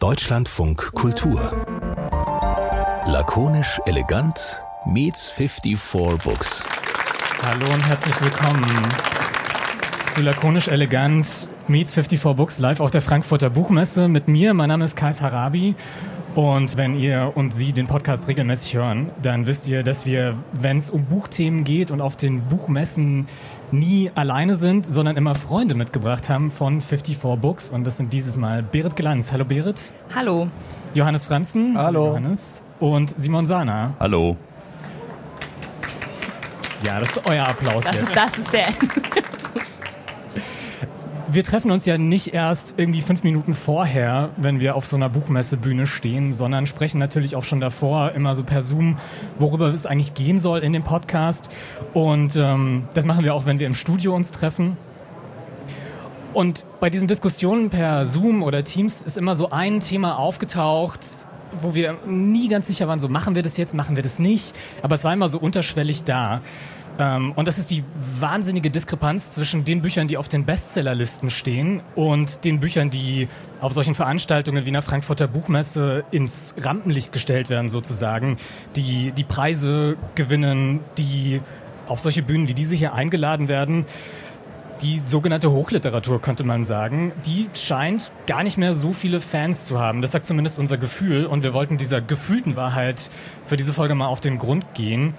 Deutschlandfunk Kultur. Lakonisch elegant meets 54 Books. Hallo und herzlich willkommen zu Lakonisch elegant meets 54 Books live auf der Frankfurter Buchmesse mit mir. Mein Name ist Kais Harabi und wenn ihr und Sie den Podcast regelmäßig hören, dann wisst ihr, dass wir, wenn es um Buchthemen geht und auf den Buchmessen nie alleine sind, sondern immer Freunde mitgebracht haben von 54 Books. Und das sind dieses Mal Berit Glanz. Hallo Berit. Hallo. Johannes Franzen. Hallo. Johannes. Und Simon Sana. Hallo. Ja, das ist euer Applaus Das jetzt. ist, das ist der. Wir treffen uns ja nicht erst irgendwie fünf Minuten vorher, wenn wir auf so einer Buchmessebühne stehen, sondern sprechen natürlich auch schon davor immer so per Zoom, worüber es eigentlich gehen soll in dem Podcast. Und ähm, das machen wir auch, wenn wir im Studio uns treffen. Und bei diesen Diskussionen per Zoom oder Teams ist immer so ein Thema aufgetaucht, wo wir nie ganz sicher waren, so machen wir das jetzt, machen wir das nicht. Aber es war immer so unterschwellig da. Ähm, und das ist die wahnsinnige Diskrepanz zwischen den Büchern, die auf den Bestsellerlisten stehen und den Büchern, die auf solchen Veranstaltungen wie einer Frankfurter Buchmesse ins Rampenlicht gestellt werden sozusagen, die die Preise gewinnen, die auf solche Bühnen wie diese hier eingeladen werden. Die sogenannte Hochliteratur, könnte man sagen, die scheint gar nicht mehr so viele Fans zu haben. Das sagt zumindest unser Gefühl. Und wir wollten dieser gefühlten Wahrheit für diese Folge mal auf den Grund gehen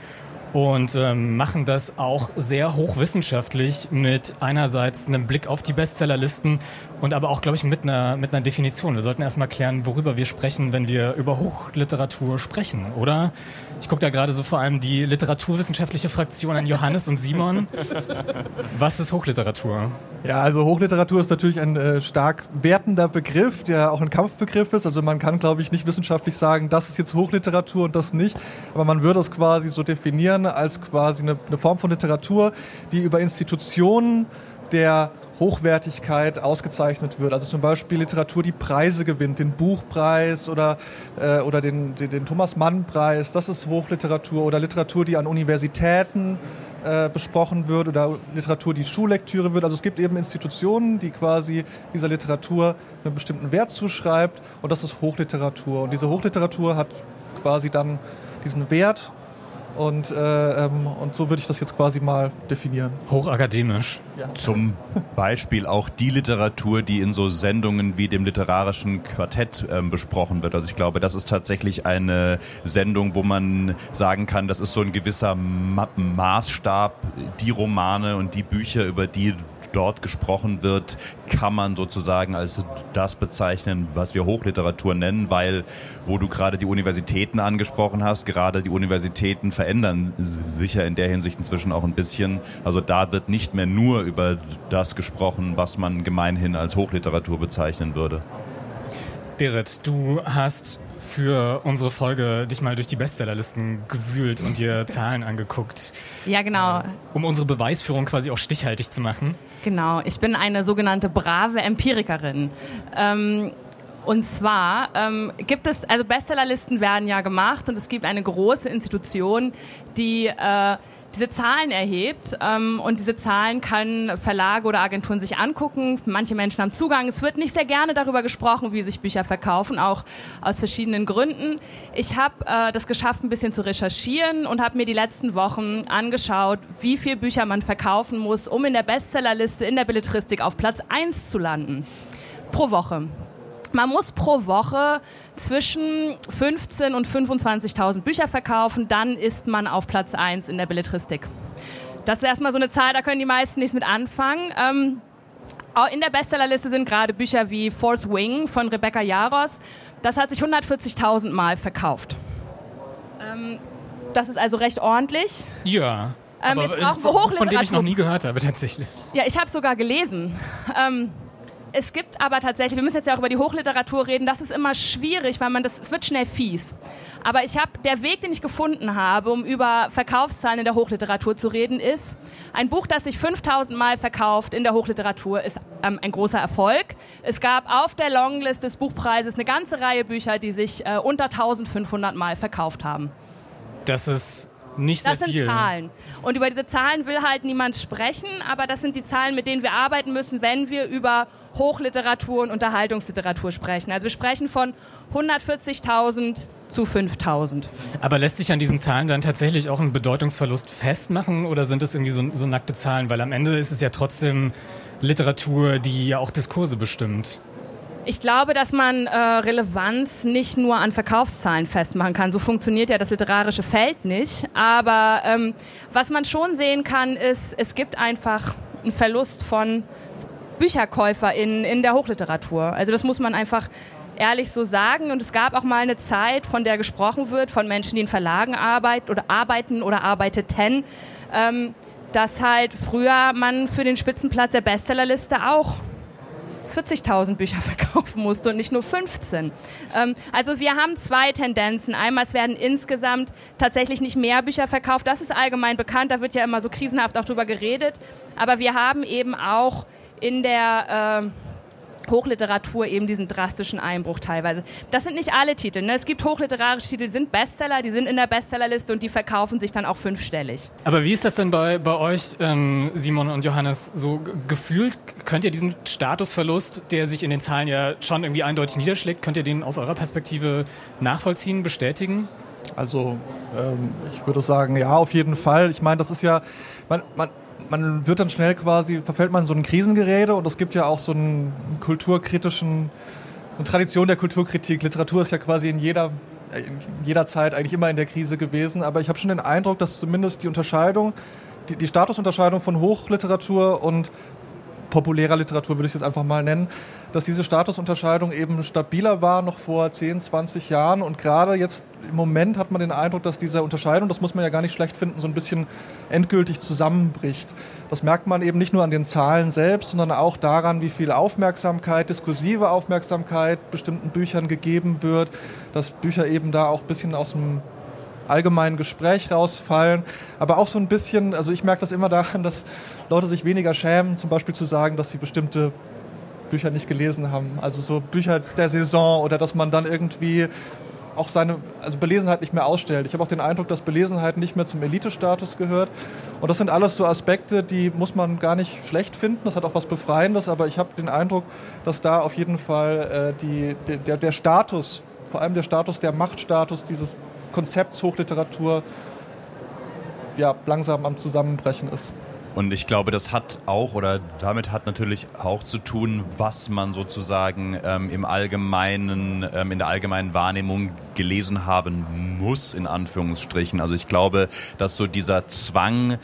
und ähm, machen das auch sehr hochwissenschaftlich mit einerseits einem Blick auf die Bestsellerlisten und aber auch, glaube ich, mit einer, mit einer Definition. Wir sollten erstmal klären, worüber wir sprechen, wenn wir über Hochliteratur sprechen, oder? Ich gucke da gerade so vor allem die literaturwissenschaftliche Fraktion an Johannes und Simon. Was ist Hochliteratur? Ja, also Hochliteratur ist natürlich ein äh, stark wertender Begriff, der auch ein Kampfbegriff ist. Also man kann, glaube ich, nicht wissenschaftlich sagen, das ist jetzt Hochliteratur und das nicht. Aber man würde es quasi so definieren als quasi eine, eine Form von Literatur, die über Institutionen der Hochwertigkeit ausgezeichnet wird. Also zum Beispiel Literatur, die Preise gewinnt, den Buchpreis oder, äh, oder den, den, den Thomas-Mann-Preis, das ist Hochliteratur. Oder Literatur, die an Universitäten äh, besprochen wird oder Literatur, die Schullektüre wird. Also es gibt eben Institutionen, die quasi dieser Literatur einen bestimmten Wert zuschreibt und das ist Hochliteratur. Und diese Hochliteratur hat quasi dann diesen Wert und, äh, ähm, und so würde ich das jetzt quasi mal definieren. Hochakademisch. Zum Beispiel auch die Literatur, die in so Sendungen wie dem literarischen Quartett ähm, besprochen wird. Also ich glaube, das ist tatsächlich eine Sendung, wo man sagen kann, das ist so ein gewisser Ma Maßstab. Die Romane und die Bücher, über die dort gesprochen wird, kann man sozusagen als das bezeichnen, was wir Hochliteratur nennen, weil, wo du gerade die Universitäten angesprochen hast, gerade die Universitäten verändern sich ja in der Hinsicht inzwischen auch ein bisschen. Also da wird nicht mehr nur über das gesprochen, was man gemeinhin als Hochliteratur bezeichnen würde. Berit, du hast für unsere Folge dich mal durch die Bestsellerlisten gewühlt und dir Zahlen angeguckt, Ja, genau. um unsere Beweisführung quasi auch stichhaltig zu machen. Genau. Ich bin eine sogenannte brave Empirikerin. Ähm, und zwar ähm, gibt es, also Bestsellerlisten werden ja gemacht und es gibt eine große Institution, die äh, diese Zahlen erhebt ähm, und diese Zahlen kann Verlage oder Agenturen sich angucken. Manche Menschen haben Zugang. Es wird nicht sehr gerne darüber gesprochen, wie sich Bücher verkaufen, auch aus verschiedenen Gründen. Ich habe äh, das geschafft, ein bisschen zu recherchieren und habe mir die letzten Wochen angeschaut, wie viel Bücher man verkaufen muss, um in der Bestsellerliste in der Belletristik auf Platz 1 zu landen. Pro Woche. Man muss pro Woche zwischen 15 und 25.000 Bücher verkaufen, dann ist man auf Platz 1 in der Belletristik. Das ist erstmal so eine Zahl, da können die meisten nichts mit anfangen. Ähm, auch in der Bestsellerliste sind gerade Bücher wie Fourth Wing von Rebecca Jaros. Das hat sich 140.000 Mal verkauft. Ähm, das ist also recht ordentlich. Ja. Ähm, aber jetzt brauchen wir von, von dem ich Hochliteratur. noch nie gehört habe, tatsächlich. Ja, ich habe sogar gelesen. Ähm, es gibt aber tatsächlich, wir müssen jetzt ja auch über die Hochliteratur reden, das ist immer schwierig, weil man das, es wird schnell fies. Aber ich habe, der Weg, den ich gefunden habe, um über Verkaufszahlen in der Hochliteratur zu reden, ist, ein Buch, das sich 5000 Mal verkauft in der Hochliteratur, ist ähm, ein großer Erfolg. Es gab auf der Longlist des Buchpreises eine ganze Reihe Bücher, die sich äh, unter 1500 Mal verkauft haben. Das ist Nicht das sehr sind viel. Zahlen. Und über diese Zahlen will halt niemand sprechen, aber das sind die Zahlen, mit denen wir arbeiten müssen, wenn wir über Hochliteratur und Unterhaltungsliteratur sprechen. Also wir sprechen von 140.000 zu 5.000. Aber lässt sich an diesen Zahlen dann tatsächlich auch ein Bedeutungsverlust festmachen oder sind das irgendwie so, so nackte Zahlen? Weil am Ende ist es ja trotzdem Literatur, die ja auch Diskurse bestimmt. Ich glaube, dass man äh, Relevanz nicht nur an Verkaufszahlen festmachen kann. So funktioniert ja das literarische Feld nicht. Aber ähm, was man schon sehen kann, ist, es gibt einfach einen Verlust von BücherkäuferInnen in der Hochliteratur. Also das muss man einfach ehrlich so sagen. Und es gab auch mal eine Zeit, von der gesprochen wird, von Menschen, die in Verlagen arbeiten oder arbeiten oder arbeiteten, ähm, dass halt früher man für den Spitzenplatz der Bestsellerliste auch 40.000 Bücher verkaufen musste und nicht nur 15. Ähm, also wir haben zwei Tendenzen. Einmal, es werden insgesamt tatsächlich nicht mehr Bücher verkauft. Das ist allgemein bekannt. Da wird ja immer so krisenhaft auch drüber geredet. Aber wir haben eben auch in der... Äh, Hochliteratur eben diesen drastischen Einbruch teilweise. Das sind nicht alle Titel. Ne? Es gibt hochliterarische Titel, die sind Bestseller, die sind in der Bestsellerliste und die verkaufen sich dann auch fünfstellig. Aber wie ist das denn bei, bei euch, ähm, Simon und Johannes, so gefühlt? Könnt ihr diesen Statusverlust, der sich in den Zahlen ja schon irgendwie eindeutig niederschlägt, könnt ihr den aus eurer Perspektive nachvollziehen, bestätigen? Also ähm, ich würde sagen, ja, auf jeden Fall. Ich meine, das ist ja, man, man, man wird dann schnell quasi, verfällt man in so ein Krisengerede und es gibt ja auch so einen kulturkritischen, eine Tradition der Kulturkritik. Literatur ist ja quasi in jeder, in jeder Zeit eigentlich immer in der Krise gewesen, aber ich habe schon den Eindruck, dass zumindest die Unterscheidung, die, die Statusunterscheidung von Hochliteratur und populärer Literatur würde ich es jetzt einfach mal nennen, dass diese Statusunterscheidung eben stabiler war noch vor 10, 20 Jahren und gerade jetzt im Moment hat man den Eindruck, dass diese Unterscheidung, das muss man ja gar nicht schlecht finden, so ein bisschen endgültig zusammenbricht. Das merkt man eben nicht nur an den Zahlen selbst, sondern auch daran, wie viel Aufmerksamkeit, diskursive Aufmerksamkeit bestimmten Büchern gegeben wird, dass Bücher eben da auch ein bisschen aus dem allgemeinen Gespräch rausfallen. Aber auch so ein bisschen, also ich merke das immer daran, dass Leute sich weniger schämen, zum Beispiel zu sagen, dass sie bestimmte Bücher nicht gelesen haben. Also so Bücher der Saison oder dass man dann irgendwie auch seine also Belesenheit nicht mehr ausstellt. Ich habe auch den Eindruck, dass Belesenheit nicht mehr zum Elitestatus gehört. Und das sind alles so Aspekte, die muss man gar nicht schlecht finden. Das hat auch was Befreiendes, aber ich habe den Eindruck, dass da auf jeden Fall äh, die, der, der Status, vor allem der Status, der Machtstatus dieses Konzepts Hochliteratur ja, langsam am Zusammenbrechen ist. Und ich glaube, das hat auch oder damit hat natürlich auch zu tun, was man sozusagen ähm, im allgemeinen, ähm, in der allgemeinen Wahrnehmung gelesen haben muss, in Anführungsstrichen. Also ich glaube, dass so dieser Zwang,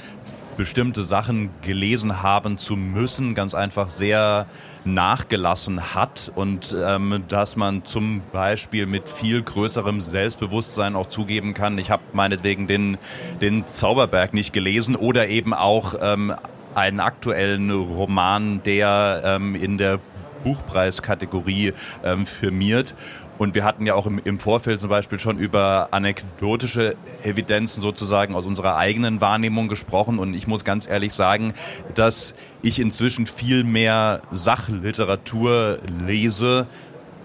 bestimmte Sachen gelesen haben zu müssen, ganz einfach sehr nachgelassen hat und ähm, dass man zum Beispiel mit viel größerem Selbstbewusstsein auch zugeben kann, ich habe meinetwegen den, den Zauberberg nicht gelesen oder eben auch ähm, einen aktuellen Roman, der ähm, in der Buchpreiskategorie ähm, firmiert. Und wir hatten ja auch im, im, Vorfeld zum Beispiel schon über anekdotische Evidenzen sozusagen aus unserer eigenen Wahrnehmung gesprochen. Und ich muss ganz ehrlich sagen, dass ich inzwischen viel mehr Sachliteratur lese,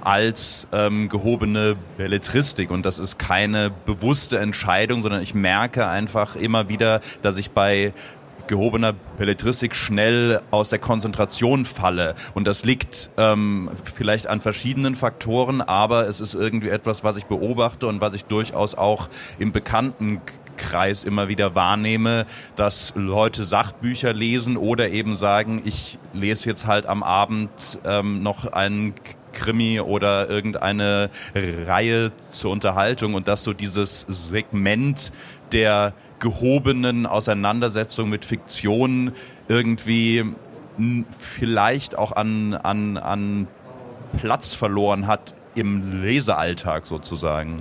als ähm, gehobene Belletristik. Und das ist keine bewusste Entscheidung, sondern ich merke einfach immer wieder, dass ich bei gehobener Belletristik schnell aus der Konzentration falle. Und das liegt ähm, vielleicht an verschiedenen Faktoren, aber es ist irgendwie etwas, was ich beobachte und was ich durchaus auch im Bekanntenkreis immer wieder wahrnehme, dass Leute Sachbücher lesen oder eben sagen, ich lese jetzt halt am Abend ähm, noch einen Krimi oder irgendeine Reihe zur Unterhaltung und dass so dieses Segment der gehobenen Auseinandersetzung mit Fiktion irgendwie vielleicht auch an, an, an Platz verloren hat im Lesealltag sozusagen.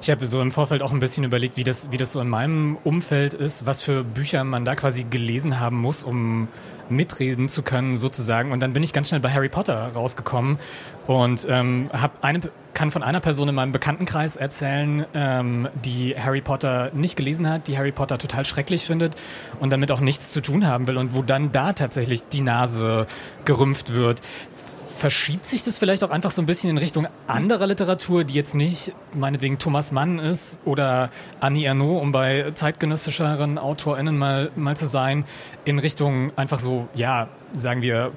Ich habe so im Vorfeld auch ein bisschen überlegt, wie das, wie das so in meinem Umfeld ist, was für Bücher man da quasi gelesen haben muss, um mitreden zu können sozusagen. Und dann bin ich ganz schnell bei Harry Potter rausgekommen und ähm, hab eine, kann von einer Person in meinem Bekanntenkreis erzählen, ähm, die Harry Potter nicht gelesen hat, die Harry Potter total schrecklich findet und damit auch nichts zu tun haben will und wo dann da tatsächlich die Nase gerümpft wird. Verschiebt sich das vielleicht auch einfach so ein bisschen in Richtung anderer Literatur, die jetzt nicht meinetwegen Thomas Mann ist oder Annie Ernaux, um bei zeitgenössischeren AutorInnen mal, mal zu sein, in Richtung einfach so, ja, sagen wir,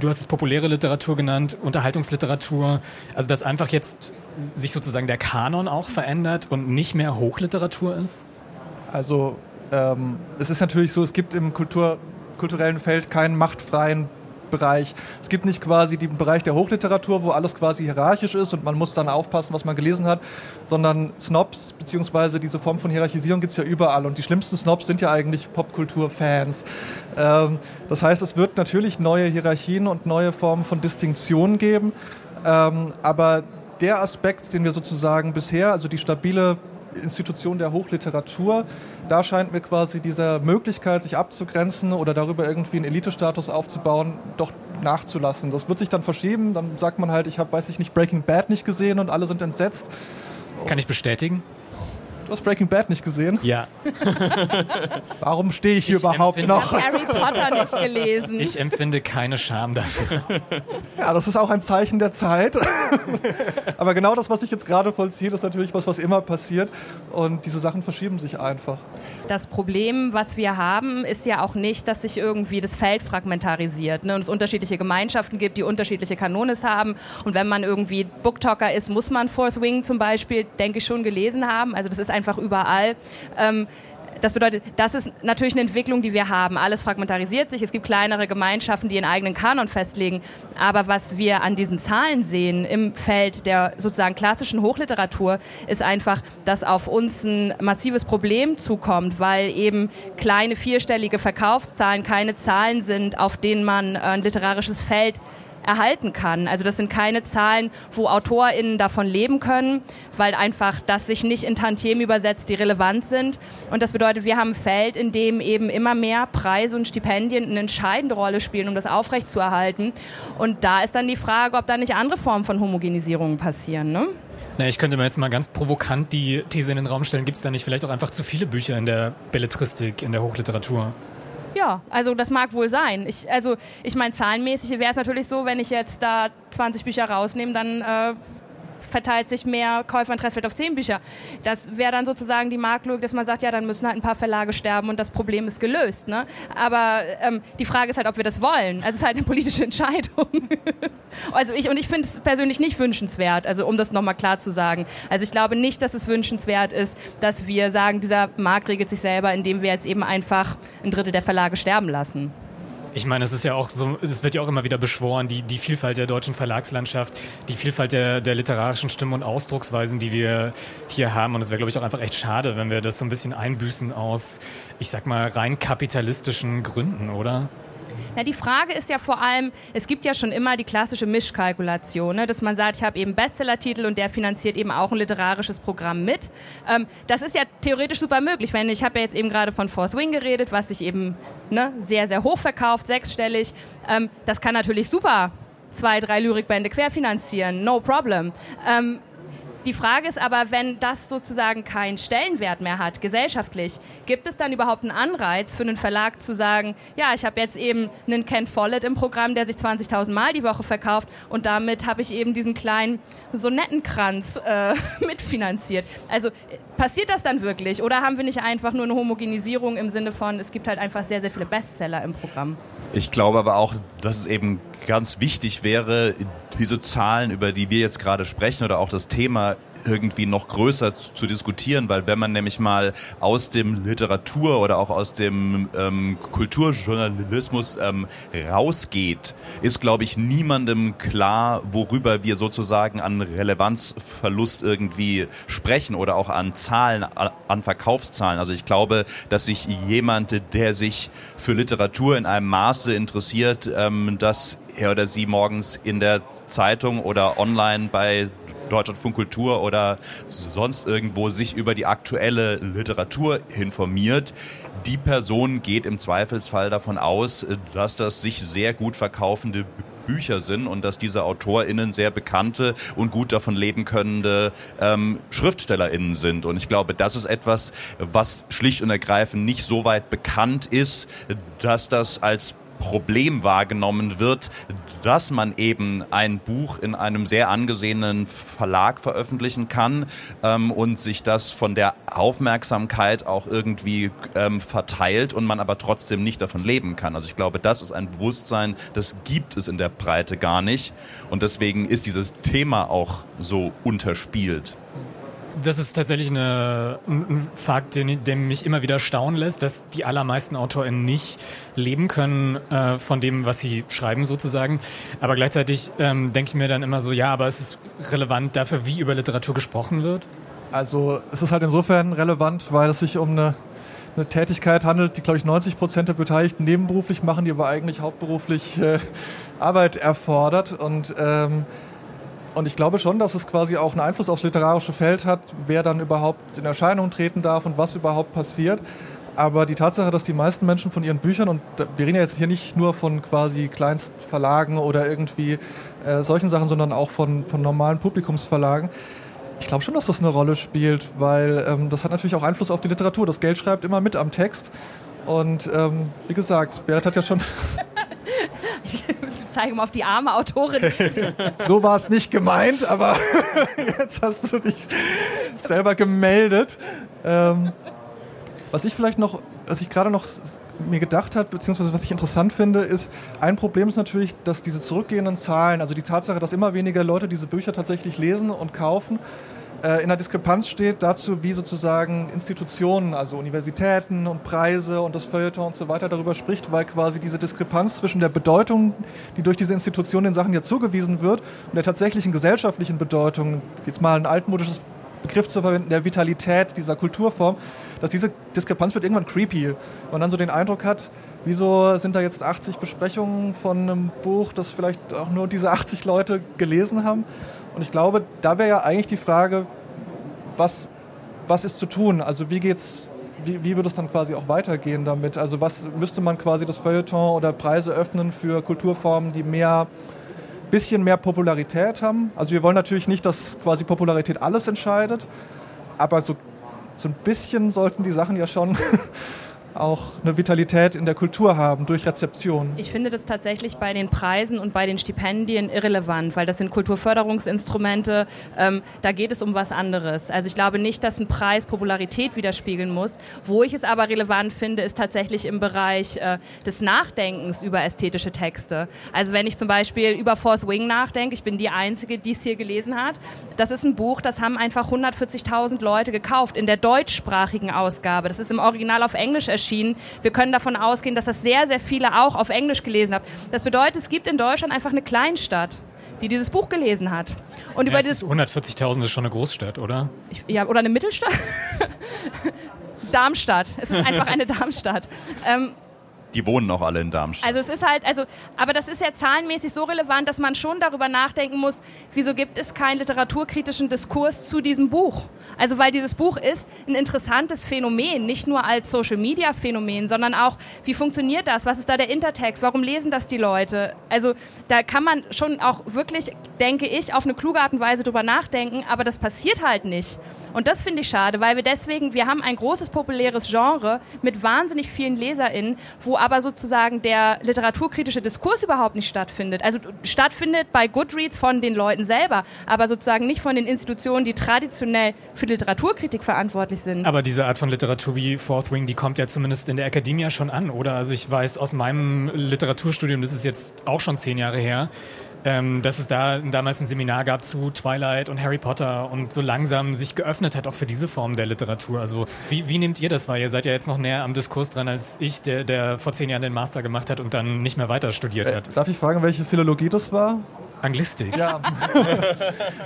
du hast es populäre Literatur genannt, Unterhaltungsliteratur, also dass einfach jetzt sich sozusagen der Kanon auch verändert und nicht mehr Hochliteratur ist? Also ähm, es ist natürlich so, es gibt im Kultur, kulturellen Feld keinen machtfreien Bereich. Es gibt nicht quasi den Bereich der Hochliteratur, wo alles quasi hierarchisch ist und man muss dann aufpassen, was man gelesen hat, sondern Snobs, beziehungsweise diese Form von Hierarchisierung gibt es ja überall und die schlimmsten Snobs sind ja eigentlich Popkulturfans. Ähm, das heißt, es wird natürlich neue Hierarchien und neue Formen von Distinktion geben, ähm, aber der Aspekt, den wir sozusagen bisher, also die stabile Institution der Hochliteratur, da scheint mir quasi diese Möglichkeit, sich abzugrenzen oder darüber irgendwie einen Elitestatus aufzubauen, doch nachzulassen. Das wird sich dann verschieben, dann sagt man halt, ich habe, weiß ich nicht, Breaking Bad nicht gesehen und alle sind entsetzt. Kann ich bestätigen? Du hast Breaking Bad nicht gesehen? Ja. Warum stehe ich hier ich überhaupt noch? Ich habe Harry Potter nicht gelesen. Ich empfinde keine Scham dafür. Ja, das ist auch ein Zeichen der Zeit. Aber genau das, was ich jetzt gerade vollziehe, ist natürlich was, was immer passiert. Und diese Sachen verschieben sich einfach. Das Problem, was wir haben, ist ja auch nicht, dass sich irgendwie das Feld fragmentarisiert ne? und es unterschiedliche Gemeinschaften gibt, die unterschiedliche Kanones haben. Und wenn man irgendwie Booktalker ist, muss man Fourth Wing zum Beispiel, denke ich, schon gelesen haben. Also das ist einfach überall. Ähm, das bedeutet, das ist natürlich eine Entwicklung, die wir haben. Alles fragmentarisiert sich. Es gibt kleinere Gemeinschaften, die ihren eigenen Kanon festlegen. Aber was wir an diesen Zahlen sehen im Feld der sozusagen klassischen Hochliteratur, ist einfach, dass auf uns ein massives Problem zukommt, weil eben kleine vierstellige Verkaufszahlen keine Zahlen sind, auf denen man ein literarisches Feld erhalten kann. Also das sind keine Zahlen, wo AutorInnen davon leben können, weil einfach das sich nicht in Tantiemen übersetzt, die relevant sind. Und das bedeutet, wir haben ein Feld, in dem eben immer mehr Preise und Stipendien eine entscheidende Rolle spielen, um das aufrechtzuerhalten. Und da ist dann die Frage, ob da nicht andere Formen von Homogenisierung passieren. Ne? Na, ich könnte mir jetzt mal ganz provokant die These in den Raum stellen, gibt es da nicht vielleicht auch einfach zu viele Bücher in der Belletristik, in der Hochliteratur? Ja, also das mag wohl sein. Ich, also ich meine, zahlenmäßig wäre es natürlich so, wenn ich jetzt da 20 Bücher rausnehme, dann äh, verteilt sich mehr Käuferinteresse vielleicht auf zehn Bücher. Das wäre dann sozusagen die Marktlogik, dass man sagt, ja, dann müssen halt ein paar Verlage sterben und das Problem ist gelöst. Ne? Aber ähm, die Frage ist halt, ob wir das wollen. Also es ist halt eine politische Entscheidung. also ich, und ich finde es persönlich nicht wünschenswert, also um das nochmal klar zu sagen. Also ich glaube nicht, dass es wünschenswert ist, dass wir sagen, dieser Markt regelt sich selber, indem wir jetzt eben einfach ein Drittel der Verlage sterben lassen. Ich meine, es ist ja auch so, es wird ja auch immer wieder beschworen, die, die Vielfalt der deutschen Verlagslandschaft, die Vielfalt der, der literarischen Stimmen und Ausdrucksweisen, die wir hier haben. Und es wäre, glaube ich, auch einfach echt schade, wenn wir das so ein bisschen einbüßen aus, ich sag mal, rein kapitalistischen Gründen, oder? Na, die Frage ist ja vor allem, es gibt ja schon immer die klassische Mischkalkulation, ne, dass man sagt, ich habe eben Bestsellertitel und der finanziert eben auch ein literarisches Programm mit. Ähm, das ist ja theoretisch super möglich. Wenn ich habe ja jetzt eben gerade von Fourth Wing geredet, was sich eben ne, sehr, sehr hoch verkauft, sechsstellig. Ähm, das kann natürlich super zwei, drei Lyrikbände querfinanzieren, no problem. Ähm, die Frage ist aber, wenn das sozusagen keinen Stellenwert mehr hat, gesellschaftlich, gibt es dann überhaupt einen Anreiz für einen Verlag zu sagen, ja, ich habe jetzt eben einen Ken Follett im Programm, der sich 20.000 Mal die Woche verkauft und damit habe ich eben diesen kleinen Sonettenkranz äh, mitfinanziert. Also passiert das dann wirklich oder haben wir nicht einfach nur eine Homogenisierung im Sinne von, es gibt halt einfach sehr, sehr viele Bestseller im Programm? Ich glaube aber auch, dass es eben ganz wichtig wäre, diese Zahlen, über die wir jetzt gerade sprechen oder auch das Thema irgendwie noch größer zu, zu, diskutieren, weil wenn man nämlich mal aus dem Literatur oder auch aus dem ähm, Kulturjournalismus ähm, rausgeht, ist, glaube ich, niemandem klar, worüber wir sozusagen an Relevanzverlust irgendwie sprechen oder auch an Zahlen, an Verkaufszahlen. Also ich glaube, dass sich jemand, der sich für Literatur in einem Maße interessiert, ähm, dass er oder sie morgens in der Zeitung oder online bei Deutschlandfunk Kultur oder sonst irgendwo sich über die aktuelle Literatur informiert. Die Person geht im Zweifelsfall davon aus, dass das sich sehr gut verkaufende Bücher sind und dass diese AutorInnen sehr bekannte und gut davon leben könnende ähm, SchriftstellerInnen sind. Und ich glaube, das ist etwas, was schlicht und ergreifend nicht so weit bekannt ist, dass das als Problem wahrgenommen wird, dass man eben ein Buch in einem sehr angesehenen Verlag veröffentlichen kann ähm, und sich das von der Aufmerksamkeit auch irgendwie ähm, verteilt und man aber trotzdem nicht davon leben kann. Also ich glaube, das ist ein Bewusstsein, das gibt es in der Breite gar nicht und deswegen ist dieses Thema auch so unterspielt. Das ist tatsächlich eine, ein Fakt, den, der mich immer wieder staunen lässt, dass die allermeisten AutorInnen nicht leben können äh, von dem, was sie schreiben sozusagen. Aber gleichzeitig ähm, denke ich mir dann immer so, ja, aber es ist relevant dafür, wie über Literatur gesprochen wird. Also es ist halt insofern relevant, weil es sich um eine, eine Tätigkeit handelt, die, glaube ich, 90 Prozent der Beteiligten nebenberuflich machen, die aber eigentlich hauptberuflich äh, Arbeit erfordert. Und ähm, und ich glaube schon, dass es quasi auch einen Einfluss aufs literarische Feld hat, wer dann überhaupt in Erscheinung treten darf und was überhaupt passiert. Aber die Tatsache, dass die meisten Menschen von ihren Büchern, und wir reden ja jetzt hier nicht nur von quasi Kleinstverlagen oder irgendwie äh, solchen Sachen, sondern auch von, von normalen Publikumsverlagen, ich glaube schon, dass das eine Rolle spielt, weil ähm, das hat natürlich auch Einfluss auf die Literatur. Das Geld schreibt immer mit am Text. Und ähm, wie gesagt, Berit hat ja schon zeige mal auf die arme Autorin. so war es nicht gemeint, aber jetzt hast du dich selber gemeldet. Ähm, was ich vielleicht noch, was ich gerade noch mir gedacht habe, beziehungsweise was ich interessant finde, ist, ein Problem ist natürlich, dass diese zurückgehenden Zahlen, also die Tatsache, dass immer weniger Leute diese Bücher tatsächlich lesen und kaufen, in der Diskrepanz steht dazu, wie sozusagen Institutionen, also Universitäten und Preise und das Feuilleton und so weiter darüber spricht, weil quasi diese Diskrepanz zwischen der Bedeutung, die durch diese Institutionen den Sachen ja zugewiesen wird, und der tatsächlichen gesellschaftlichen Bedeutung, jetzt mal ein altmodisches Begriff zu verwenden, der Vitalität dieser Kulturform, dass diese Diskrepanz wird irgendwann creepy. Und dann so den Eindruck hat, wieso sind da jetzt 80 Besprechungen von einem Buch, das vielleicht auch nur diese 80 Leute gelesen haben? Und ich glaube, da wäre ja eigentlich die Frage, was, was ist zu tun? Also wie geht's, wie, wie würde es dann quasi auch weitergehen damit? Also was müsste man quasi das Feuilleton oder Preise öffnen für Kulturformen, die mehr bisschen mehr Popularität haben. Also wir wollen natürlich nicht, dass quasi Popularität alles entscheidet, aber so, so ein bisschen sollten die Sachen ja schon auch eine Vitalität in der Kultur haben durch Rezeption. Ich finde das tatsächlich bei den Preisen und bei den Stipendien irrelevant, weil das sind Kulturförderungsinstrumente. Ähm, da geht es um was anderes. Also ich glaube nicht, dass ein Preis Popularität widerspiegeln muss. Wo ich es aber relevant finde, ist tatsächlich im Bereich äh, des Nachdenkens über ästhetische Texte. Also wenn ich zum Beispiel über Fourth Wing nachdenke, ich bin die Einzige, die es hier gelesen hat. Das ist ein Buch, das haben einfach 140.000 Leute gekauft in der deutschsprachigen Ausgabe. Das ist im Original auf Englisch erschienen erschienen. Wir können davon ausgehen, dass das sehr, sehr viele auch auf Englisch gelesen haben. Das bedeutet, es gibt in Deutschland einfach eine Kleinstadt die dieses Buch gelesen hat. Und ja, über 140.000 ist schon eine Großstadt, oder? Ich, ja, oder eine Mittelstadt. Darmstadt. Es ist einfach eine Darmstadt. Ähm, die wohnen auch alle in Darmstadt. Also es ist halt, also, aber das ist ja zahlenmäßig so relevant, dass man schon darüber nachdenken muss, wieso gibt es keinen literaturkritischen Diskurs zu diesem Buch? Also weil dieses Buch ist ein interessantes Phänomen, nicht nur als Social-Media-Phänomen, sondern auch, wie funktioniert das? Was ist da der Intertext? Warum lesen das die Leute? Also da kann man schon auch wirklich, denke ich, auf eine kluge Art und Weise drüber nachdenken, aber das passiert halt nicht. Und das finde ich schade, weil wir deswegen, wir haben ein großes populäres Genre mit wahnsinnig vielen LeserInnen, wo aber sozusagen der literaturkritische Diskurs überhaupt nicht stattfindet. Also stattfindet bei Goodreads von den Leuten selber, aber sozusagen nicht von den Institutionen, die traditionell für Literaturkritik verantwortlich sind. Aber diese Art von Literatur wie Fourth Wing, die kommt ja zumindest in der Akademie schon an, oder? Also ich weiß aus meinem Literaturstudium, das ist jetzt auch schon zehn Jahre her, ähm, dass es da damals ein Seminar gab zu Twilight und Harry Potter und so langsam sich geöffnet hat auch für diese Form der Literatur. Also wie, wie nehmt ihr das wahr? Ihr seid ja jetzt noch näher am Diskurs dran als ich, der, der vor zehn Jahren den Master gemacht hat und dann nicht mehr weiter studiert äh, hat. Darf ich fragen, welche Philologie das war? Anglistik. Ja.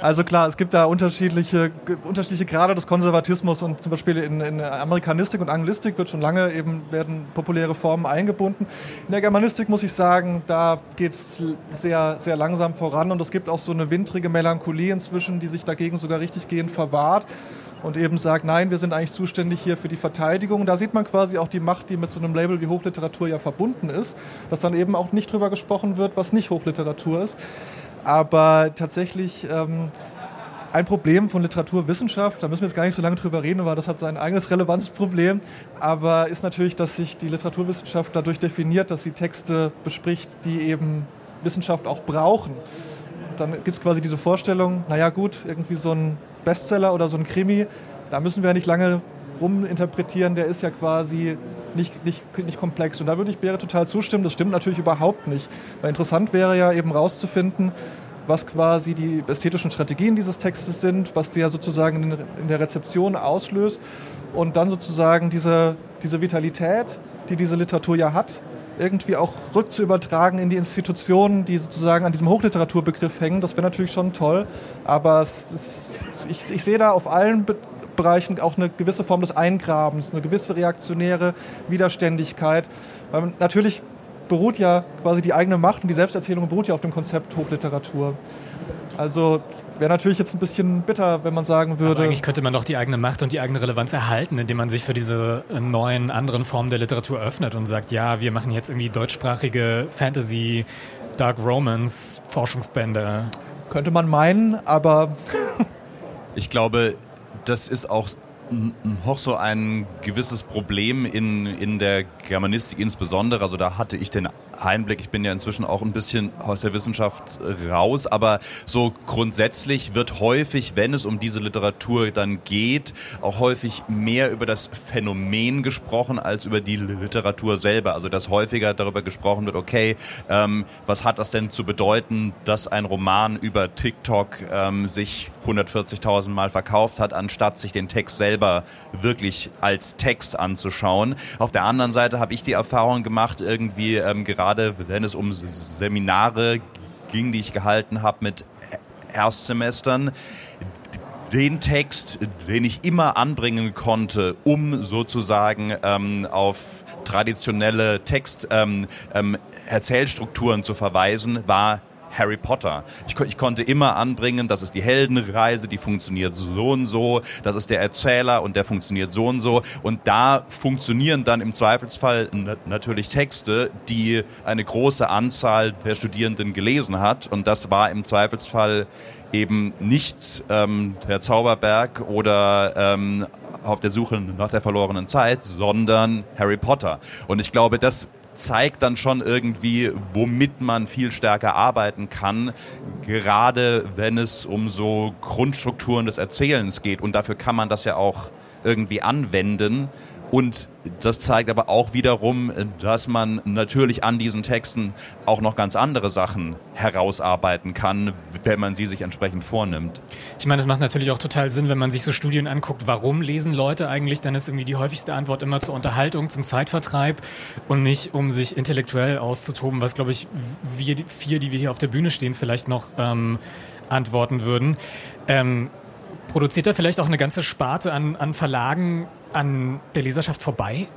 Also klar, es gibt da unterschiedliche, unterschiedliche Grade des Konservatismus und zum Beispiel in, in Amerikanistik und Anglistik wird schon lange eben werden populäre Formen eingebunden. In der Germanistik muss ich sagen, da geht es sehr, sehr langsam voran und es gibt auch so eine windrige Melancholie inzwischen, die sich dagegen sogar richtig gehend verwahrt und eben sagt, nein, wir sind eigentlich zuständig hier für die Verteidigung. Da sieht man quasi auch die Macht, die mit so einem Label wie Hochliteratur ja verbunden ist, dass dann eben auch nicht drüber gesprochen wird, was nicht Hochliteratur ist. Aber tatsächlich, ähm, ein Problem von Literaturwissenschaft, da müssen wir jetzt gar nicht so lange drüber reden, weil das hat sein eigenes Relevanzproblem, aber ist natürlich, dass sich die Literaturwissenschaft dadurch definiert, dass sie Texte bespricht, die eben Wissenschaft auch brauchen. Dann gibt es quasi diese Vorstellung, naja gut, irgendwie so ein Bestseller oder so ein Krimi, da müssen wir ja nicht lange ruminterpretieren, der ist ja quasi nicht, nicht, nicht komplex. Und da würde ich Bäre total zustimmen, das stimmt natürlich überhaupt nicht. Weil interessant wäre ja eben rauszufinden, was quasi die ästhetischen Strategien dieses Textes sind, was der sozusagen in der Rezeption auslöst und dann sozusagen diese, diese Vitalität, die diese Literatur ja hat, irgendwie auch rückzuübertragen in die Institutionen, die sozusagen an diesem Hochliteraturbegriff hängen. Das wäre natürlich schon toll, aber es, es, ich, ich sehe da auf allen Bereichen auch eine gewisse Form des Eingrabens, eine gewisse reaktionäre Widerständigkeit. Weil natürlich beruht ja quasi die eigene Macht und die Selbsterzählung beruht ja auf dem Konzept Hochliteratur. Also wäre natürlich jetzt ein bisschen bitter, wenn man sagen würde. Aber eigentlich könnte man doch die eigene Macht und die eigene Relevanz erhalten, indem man sich für diese neuen, anderen Formen der Literatur öffnet und sagt, ja, wir machen jetzt irgendwie deutschsprachige Fantasy, Dark Romance, Forschungsbände. Könnte man meinen, aber. ich glaube, das ist auch noch so ein gewisses Problem in, in der Germanistik insbesondere. Also da hatte ich den Einblick, ich bin ja inzwischen auch ein bisschen aus der Wissenschaft raus, aber so grundsätzlich wird häufig, wenn es um diese Literatur dann geht, auch häufig mehr über das Phänomen gesprochen als über die Literatur selber. Also dass häufiger darüber gesprochen wird, okay, ähm, was hat das denn zu bedeuten, dass ein Roman über TikTok ähm, sich 140.000 Mal verkauft hat, anstatt sich den Text selber wirklich als Text anzuschauen. Auf der anderen Seite habe ich die Erfahrung gemacht, irgendwie ähm, gerade wenn es um Seminare ging, die ich gehalten habe mit Erstsemestern, den Text, den ich immer anbringen konnte, um sozusagen ähm, auf traditionelle Text ähm, ähm, Erzählstrukturen zu verweisen, war Harry Potter. Ich, ich, konnte immer anbringen, das ist die Heldenreise, die funktioniert so und so, das ist der Erzähler und der funktioniert so und so. Und da funktionieren dann im Zweifelsfall natürlich Texte, die eine große Anzahl der Studierenden gelesen hat. Und das war im Zweifelsfall eben nicht ähm, der Zauberberg oder ähm, auf der Suche nach der verlorenen Zeit, sondern Harry Potter. Und ich glaube, das zeigt dann schon irgendwie, womit man viel stärker arbeiten kann, gerade wenn es um so Grundstrukturen des Erzählens geht. Und dafür kann man das ja auch irgendwie anwenden. Und das zeigt aber auch wiederum, dass man natürlich an diesen Texten auch noch ganz andere Sachen herausarbeiten kann, wenn man sie sich entsprechend vornimmt. Ich meine, es macht natürlich auch total Sinn, wenn man sich so Studien anguckt, warum lesen Leute eigentlich, dann ist irgendwie die häufigste Antwort immer zur Unterhaltung, zum Zeitvertreib und nicht um sich intellektuell auszutoben, was glaube ich wir vier, die wir hier auf der Bühne stehen, vielleicht noch ähm, antworten würden. Ähm, produziert da vielleicht auch eine ganze Sparte an, an Verlagen an der Leserschaft vorbei?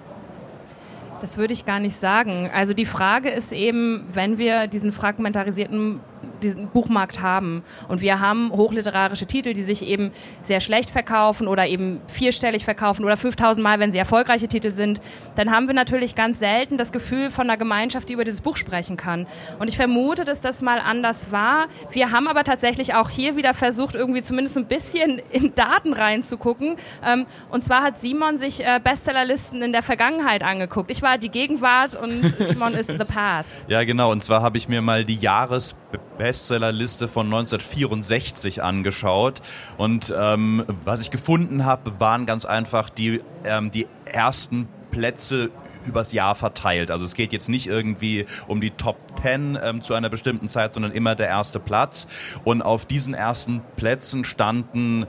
Das würde ich gar nicht sagen. Also die Frage ist eben, wenn wir diesen fragmentarisierten diesen Buchmarkt haben. Und wir haben hochliterarische Titel, die sich eben sehr schlecht verkaufen oder eben vierstellig verkaufen oder 5000 Mal, wenn sie erfolgreiche Titel sind. Dann haben wir natürlich ganz selten das Gefühl von einer Gemeinschaft, die über dieses Buch sprechen kann. Und ich vermute, dass das mal anders war. Wir haben aber tatsächlich auch hier wieder versucht, irgendwie zumindest ein bisschen in Daten reinzugucken. Ähm, und zwar hat Simon sich äh, Bestsellerlisten in der Vergangenheit angeguckt. Ich war die Gegenwart und Simon ist the past. Ja, genau. Und zwar habe ich mir mal die Jahres Bestsellerliste von 1964 angeschaut. Und ähm, was ich gefunden habe, waren ganz einfach die, ähm, die ersten Plätze übers Jahr verteilt. Also es geht jetzt nicht irgendwie um die Top 10 ähm, zu einer bestimmten Zeit, sondern immer der erste Platz. Und auf diesen ersten Plätzen standen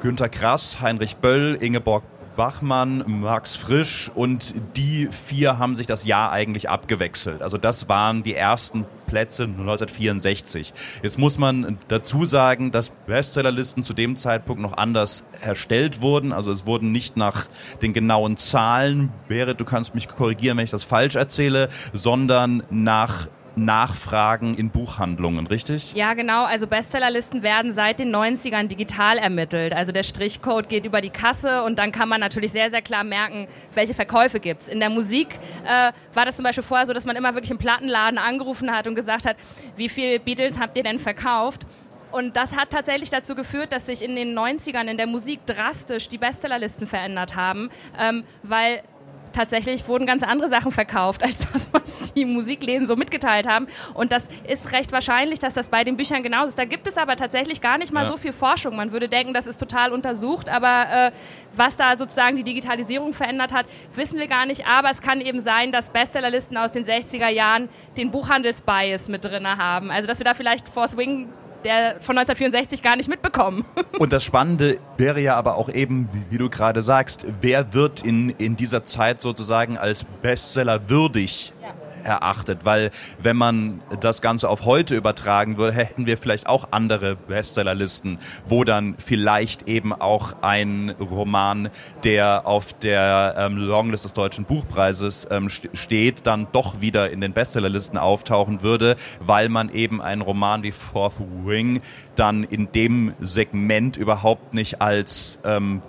Günter Grass, Heinrich Böll, Ingeborg Bachmann, Max Frisch und die vier haben sich das Jahr eigentlich abgewechselt. Also das waren die ersten Plätze 1964. Jetzt muss man dazu sagen, dass Bestsellerlisten zu dem Zeitpunkt noch anders erstellt wurden. Also es wurden nicht nach den genauen Zahlen, Berit, du kannst mich korrigieren, wenn ich das falsch erzähle, sondern nach Nachfragen in Buchhandlungen, richtig? Ja, genau. Also Bestsellerlisten werden seit den 90ern digital ermittelt. Also der Strichcode geht über die Kasse und dann kann man natürlich sehr, sehr klar merken, welche Verkäufe gibt es. In der Musik äh, war das zum Beispiel vorher so, dass man immer wirklich im Plattenladen angerufen hat und gesagt hat, wie viele Beatles habt ihr denn verkauft? und das hat tatsächlich dazu geführt, dass sich in den 90ern in der Musik drastisch die Bestsellerlisten verändert haben, ähm, weil tatsächlich wurden ganz andere Sachen verkauft, als das, was die Musikläden so mitgeteilt haben. Und das ist recht wahrscheinlich, dass das bei den Büchern genauso ist. Da gibt es aber tatsächlich gar nicht mal ja. so viel Forschung. Man würde denken, das ist total untersucht, aber äh, was da sozusagen die Digitalisierung verändert hat, wissen wir gar nicht. Aber es kann eben sein, dass Bestsellerlisten aus den 60er Jahren den Buchhandelsbias mit drin haben. Also dass wir da vielleicht Fourth Wing der von 1964 gar nicht mitbekommen. Und das Spannende wäre ja aber auch eben, wie du gerade sagst, wer wird in, in dieser Zeit sozusagen als Bestseller würdig erachtet, weil wenn man das Ganze auf heute übertragen würde, hätten wir vielleicht auch andere Bestsellerlisten, wo dann vielleicht eben auch ein Roman, der auf der ähm, Longlist des Deutschen Buchpreises ähm, steht, dann doch wieder in den Bestsellerlisten auftauchen würde, weil man eben einen Roman wie Fourth Wing dann in dem Segment überhaupt nicht als ähm,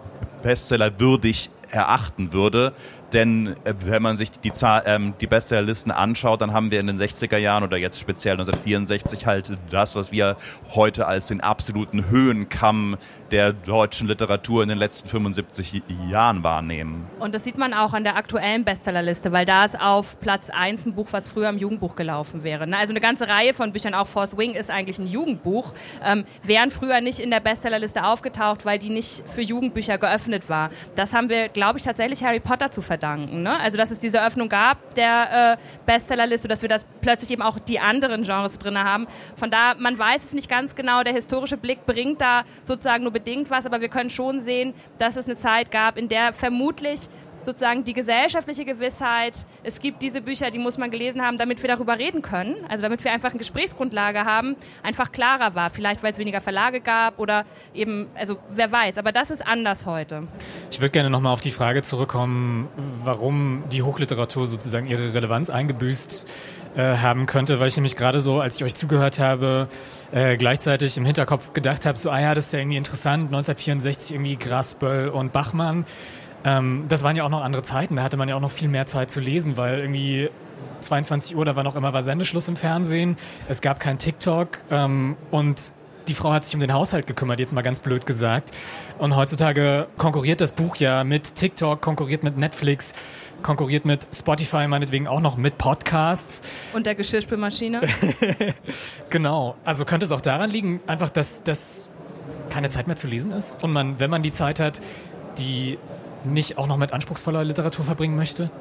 Bestseller würdig erachten würde. Denn äh, wenn man sich die, ähm, die Bestsellerlisten anschaut, dann haben wir in den 60er Jahren oder jetzt speziell 1964 halt das, was wir heute als den absoluten Höhenkamm der deutschen Literatur in den letzten 75 Jahren wahrnehmen. Und das sieht man auch an der aktuellen Bestsellerliste, weil da ist auf Platz 1 ein Buch, was früher im Jugendbuch gelaufen wäre. Ne? Also eine ganze Reihe von Büchern, auch Fourth Wing ist eigentlich ein Jugendbuch, ähm, wären früher nicht in der Bestsellerliste aufgetaucht, weil die nicht für Jugendbücher geöffnet war. Das haben wir, glaube ich, tatsächlich Harry Potter zu verdanken. Ne? Also dass es diese Öffnung gab der äh, Bestsellerliste, dass wir das plötzlich eben auch die anderen Genres drin haben. Von da, man weiß es nicht ganz genau, der historische Blick bringt da sozusagen nur bedingt was, aber wir können schon sehen, dass es eine Zeit gab, in der vermutlich sozusagen die gesellschaftliche Gewissheit, es gibt diese Bücher, die muss man gelesen haben, damit wir darüber reden können, also damit wir einfach eine Gesprächsgrundlage haben, einfach klarer war. Vielleicht, weil es weniger Verlage gab oder eben, also wer weiß, aber das ist anders heute. Ich würde gerne nochmal auf die Frage zurückkommen, warum die Hochliteratur sozusagen ihre Relevanz eingebüßt äh, haben könnte, weil ich nämlich gerade so, als ich euch zugehört habe, äh, gleichzeitig im Hinterkopf gedacht habe, so, ah ja, das ist ja irgendwie interessant, 1964 irgendwie Grasböll und Bachmann. Ähm, das waren ja auch noch andere Zeiten, da hatte man ja auch noch viel mehr Zeit zu lesen, weil irgendwie 22 Uhr, da war noch immer war Sendeschluss im Fernsehen, es gab kein TikTok ähm, und die Frau hat sich um den Haushalt gekümmert, jetzt mal ganz blöd gesagt. Und heutzutage konkurriert das Buch ja mit TikTok, konkurriert mit Netflix, konkurriert mit Spotify, meinetwegen auch noch mit Podcasts. Und der Geschirrspülmaschine. genau. Also könnte es auch daran liegen, einfach, dass, dass keine Zeit mehr zu lesen ist und man, wenn man die Zeit hat, die nicht auch noch mit anspruchsvoller Literatur verbringen möchte?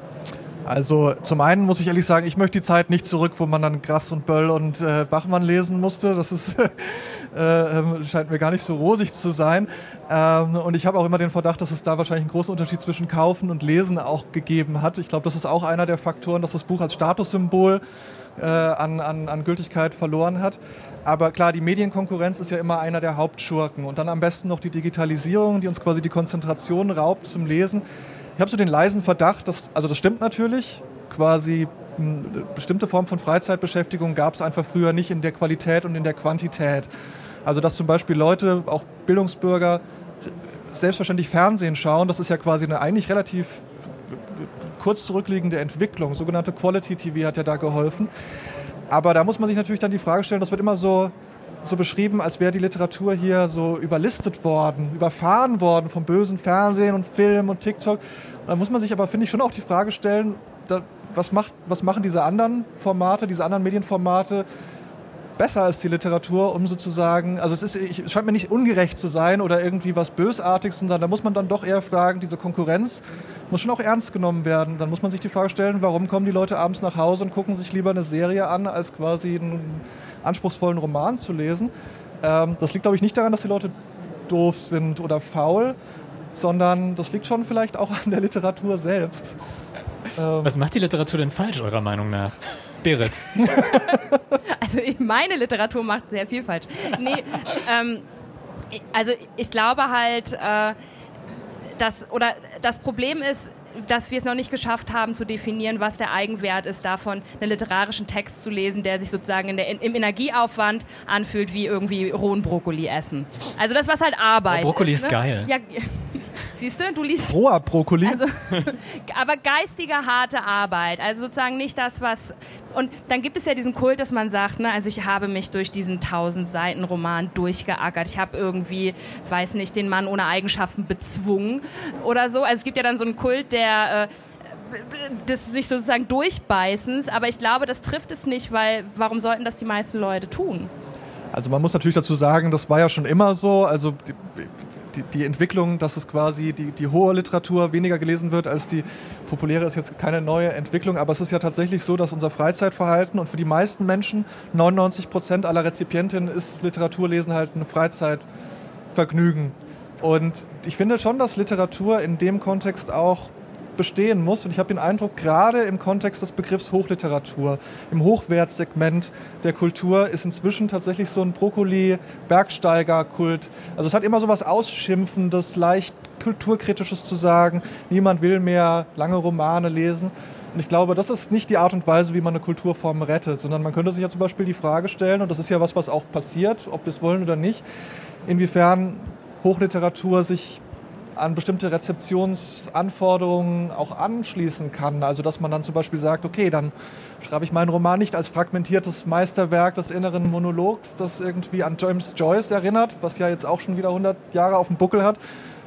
Also zum einen muss ich ehrlich sagen, ich möchte die Zeit nicht zurück, wo man dann Grass und Böll und äh, Bachmann lesen musste. Das ist, äh, ähm, scheint mir gar nicht so rosig zu sein. Ähm, und ich habe auch immer den Verdacht, dass es da wahrscheinlich einen großen Unterschied zwischen Kaufen und Lesen auch gegeben hat. Ich glaube, das ist auch einer der Faktoren, dass das Buch als Statussymbol äh, an, an, an Gültigkeit verloren hat. Aber klar, die Medienkonkurrenz ist ja immer einer der Hauptschurken. Und dann am besten noch die Digitalisierung, die uns quasi die Konzentration raubt zum Lesen. Ich habe so den leisen Verdacht, dass, also das stimmt natürlich, quasi eine bestimmte Form von Freizeitbeschäftigung gab es einfach früher nicht in der Qualität und in der Quantität. Also dass zum Beispiel Leute, auch Bildungsbürger, selbstverständlich Fernsehen schauen, das ist ja quasi eine eigentlich relativ kurz zurückliegende Entwicklung. Sogenannte Quality TV hat ja da geholfen. Aber da muss man sich natürlich dann die Frage stellen, das wird immer so, so beschrieben, als wäre die Literatur hier so überlistet worden, überfahren worden vom bösen Fernsehen und Film und TikTok. Da muss man sich aber, finde ich, schon auch die Frage stellen, da, was, macht, was machen diese anderen Formate, diese anderen Medienformate besser als die Literatur, um sozusagen, also es, ist, es scheint mir nicht ungerecht zu sein oder irgendwie was Bösartiges, sondern da muss man dann doch eher fragen, diese Konkurrenz muss schon auch ernst genommen werden. Dann muss man sich die Frage stellen, warum kommen die Leute abends nach Hause und gucken sich lieber eine Serie an, als quasi einen anspruchsvollen Roman zu lesen. Ähm, das liegt, glaube ich, nicht daran, dass die Leute doof sind oder faul, sondern das liegt schon vielleicht auch an der Literatur selbst. Ähm, Was macht die Literatur denn falsch, eurer Meinung nach? Berit. also meine Literatur macht sehr viel falsch. Nee, ähm, also ich glaube halt, äh, dass, oder das Problem ist, dass wir es noch nicht geschafft haben zu definieren, was der Eigenwert ist davon, einen literarischen Text zu lesen, der sich sozusagen der, im Energieaufwand anfühlt wie irgendwie rohen Brokkoli essen. Also das, was halt Arbeit oh, Brokkoli ist, ist ne? geil. Ja, Siehst du, du liest. Roher Brokkoli. Also, aber geistige, harte Arbeit. Also sozusagen nicht das, was. Und dann gibt es ja diesen Kult, dass man sagt, ne, also ich habe mich durch diesen tausend Seiten Roman durchgeackert. Ich habe irgendwie, weiß nicht, den Mann ohne Eigenschaften bezwungen oder so. Also es gibt ja dann so einen Kult, der. Äh, des sich sozusagen durchbeißens, aber ich glaube, das trifft es nicht, weil warum sollten das die meisten Leute tun? Also man muss natürlich dazu sagen, das war ja schon immer so. Also die, die, Entwicklung, dass es quasi die, die hohe Literatur weniger gelesen wird als die populäre, ist jetzt keine neue Entwicklung. Aber es ist ja tatsächlich so, dass unser Freizeitverhalten und für die meisten Menschen, 99 Prozent aller Rezipientinnen, ist Literaturlesen halt ein Freizeitvergnügen. Und ich finde schon, dass Literatur in dem Kontext auch bestehen muss. Und ich habe den Eindruck, gerade im Kontext des Begriffs Hochliteratur, im Hochwertsegment der Kultur ist inzwischen tatsächlich so ein Brokkoli-Bergsteiger-Kult. Also es hat immer so was Ausschimpfendes, leicht kulturkritisches zu sagen. Niemand will mehr lange Romane lesen. Und ich glaube, das ist nicht die Art und Weise, wie man eine Kulturform rettet, sondern man könnte sich ja zum Beispiel die Frage stellen, und das ist ja was, was auch passiert, ob wir es wollen oder nicht, inwiefern Hochliteratur sich an bestimmte Rezeptionsanforderungen auch anschließen kann. Also dass man dann zum Beispiel sagt, okay, dann schreibe ich meinen Roman nicht als fragmentiertes Meisterwerk des inneren Monologs, das irgendwie an James Joyce erinnert, was ja jetzt auch schon wieder 100 Jahre auf dem Buckel hat,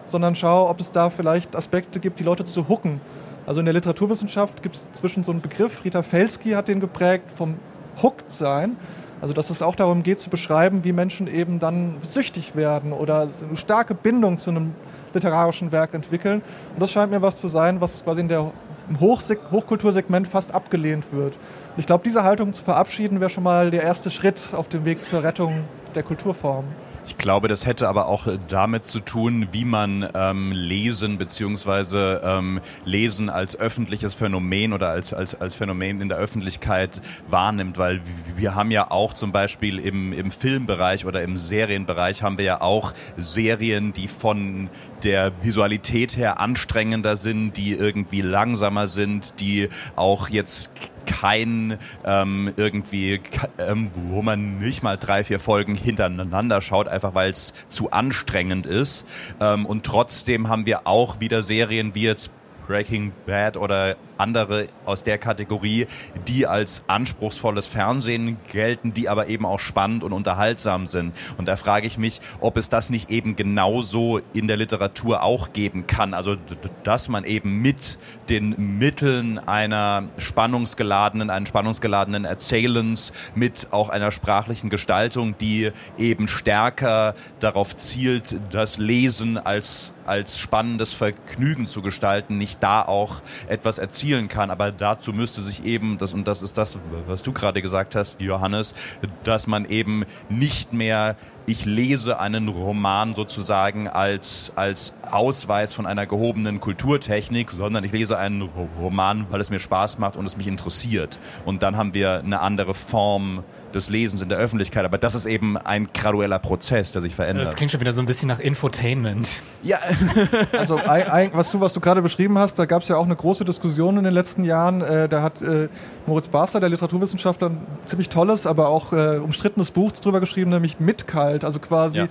sondern schaue, ob es da vielleicht Aspekte gibt, die Leute zu hucken. Also in der Literaturwissenschaft gibt es inzwischen so einen Begriff, Rita Felsky hat den geprägt, vom Hooked sein. Also dass es auch darum geht zu beschreiben, wie Menschen eben dann süchtig werden oder eine starke Bindung zu einem literarischen Werk entwickeln. Und das scheint mir was zu sein, was quasi in der im Hochkultursegment fast abgelehnt wird. Und ich glaube, diese Haltung zu verabschieden wäre schon mal der erste Schritt auf dem Weg zur Rettung der Kulturform. Ich glaube, das hätte aber auch damit zu tun, wie man ähm, Lesen beziehungsweise ähm, Lesen als öffentliches Phänomen oder als, als, als Phänomen in der Öffentlichkeit wahrnimmt, weil wir haben ja auch zum Beispiel im, im Filmbereich oder im Serienbereich haben wir ja auch Serien, die von der Visualität her anstrengender sind, die irgendwie langsamer sind, die auch jetzt kein ähm, irgendwie, ähm, wo man nicht mal drei, vier Folgen hintereinander schaut, einfach weil es zu anstrengend ist. Ähm, und trotzdem haben wir auch wieder Serien wie jetzt Breaking Bad oder andere aus der Kategorie, die als anspruchsvolles Fernsehen gelten, die aber eben auch spannend und unterhaltsam sind. Und da frage ich mich, ob es das nicht eben genauso in der Literatur auch geben kann. Also, dass man eben mit den Mitteln einer spannungsgeladenen, einen spannungsgeladenen Erzählens, mit auch einer sprachlichen Gestaltung, die eben stärker darauf zielt, das Lesen als als spannendes Vergnügen zu gestalten, nicht da auch etwas erzielen kann. Aber dazu müsste sich eben, das, und das ist das, was du gerade gesagt hast, Johannes, dass man eben nicht mehr ich lese einen Roman sozusagen als, als Ausweis von einer gehobenen Kulturtechnik, sondern ich lese einen Roman, weil es mir Spaß macht und es mich interessiert. Und dann haben wir eine andere Form des Lesens in der Öffentlichkeit. Aber das ist eben ein gradueller Prozess, der sich verändert. Das klingt schon wieder so ein bisschen nach Infotainment. Ja. also was du, was du gerade beschrieben hast, da gab es ja auch eine große Diskussion in den letzten Jahren. Äh, da hat äh, Moritz Barster, der Literaturwissenschaftler, ein ziemlich tolles, aber auch äh, umstrittenes Buch drüber geschrieben, nämlich Mitkalt. Also quasi, ja.